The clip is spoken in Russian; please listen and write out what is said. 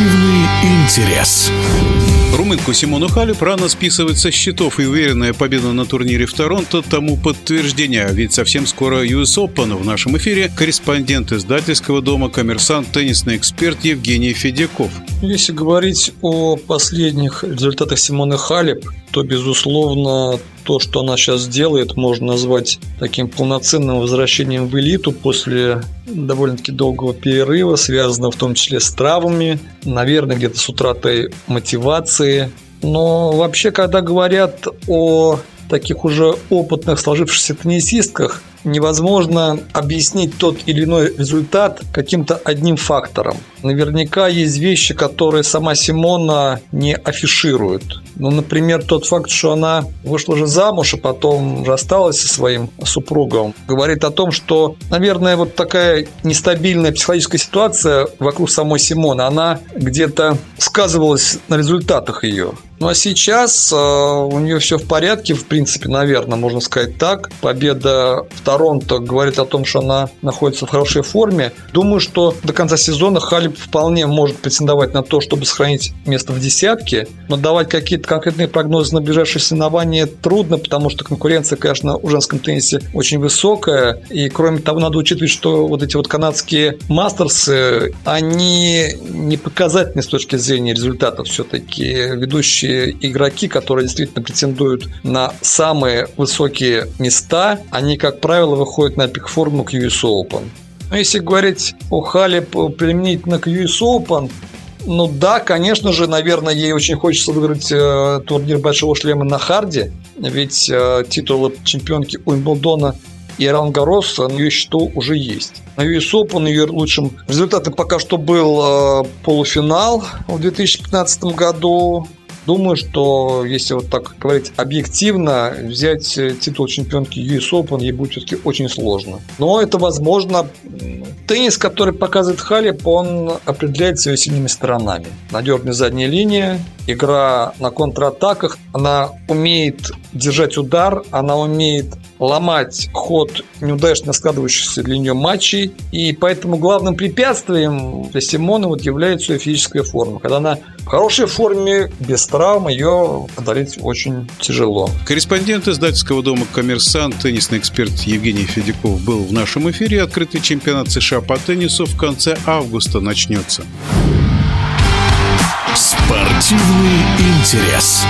Спортивный интерес. Румынку Симону Халеп рано списывать со счетов, и уверенная победа на турнире в Торонто тому подтверждение. Ведь совсем скоро US Open в нашем эфире корреспондент издательского дома «Коммерсант», теннисный эксперт Евгений Федяков. Если говорить о последних результатах Симоны Халеп, то, безусловно, то, что она сейчас делает, можно назвать таким полноценным возвращением в элиту после довольно-таки долгого перерыва, связанного в том числе с травмами, наверное, где-то с утратой мотивации. Но вообще, когда говорят о таких уже опытных сложившихся теннисистках, невозможно объяснить тот или иной результат каким-то одним фактором. Наверняка есть вещи, которые сама Симона не афиширует. Ну, например, тот факт, что она вышла же замуж, а потом рассталась со своим супругом, говорит о том, что, наверное, вот такая нестабильная психологическая ситуация вокруг самой Симоны, она где-то сказывалась на результатах ее. Ну а сейчас э, у нее все в порядке, в принципе, наверное, можно сказать так. Победа в Торонто говорит о том, что она находится в хорошей форме. Думаю, что до конца сезона Халип вполне может претендовать на то, чтобы сохранить место в десятке, но давать какие-то конкретные прогнозы на ближайшие соревнования трудно, потому что конкуренция, конечно, в женском теннисе очень высокая. И кроме того, надо учитывать, что вот эти вот канадские мастерсы, они не показательны с точки зрения результатов все-таки. Ведущие игроки, которые действительно претендуют на самые высокие места, они, как правило, выходят на пик-форму к US Open. Но если говорить о Халеп применительно к US Open, ну да, конечно же, наверное, ей очень хочется выиграть э, турнир Большого Шлема на харде, ведь э, титулы чемпионки Уимблдона и Ран Гарос на ее счету уже есть. На US Open ее лучшим результатом пока что был э, полуфинал в 2015 году. Думаю, что если вот так говорить объективно, взять э, титул чемпионки US Open ей будет все-таки очень сложно. Но это возможно. Теннис, который показывает Халеп, он определяется ее сильными сторонами. Надежная задняя линия, игра на контратаках, она умеет держать удар, она умеет ломать ход неудачно складывающихся для нее матчей. И поэтому главным препятствием для Симоны вот является ее физическая форма. Когда она в хорошей форме, без травм, ее одолеть очень тяжело. Корреспондент издательского дома «Коммерсант», теннисный эксперт Евгений Федяков был в нашем эфире. Открытый чемпионат США по теннису в конце августа начнется. Спортивный интерес.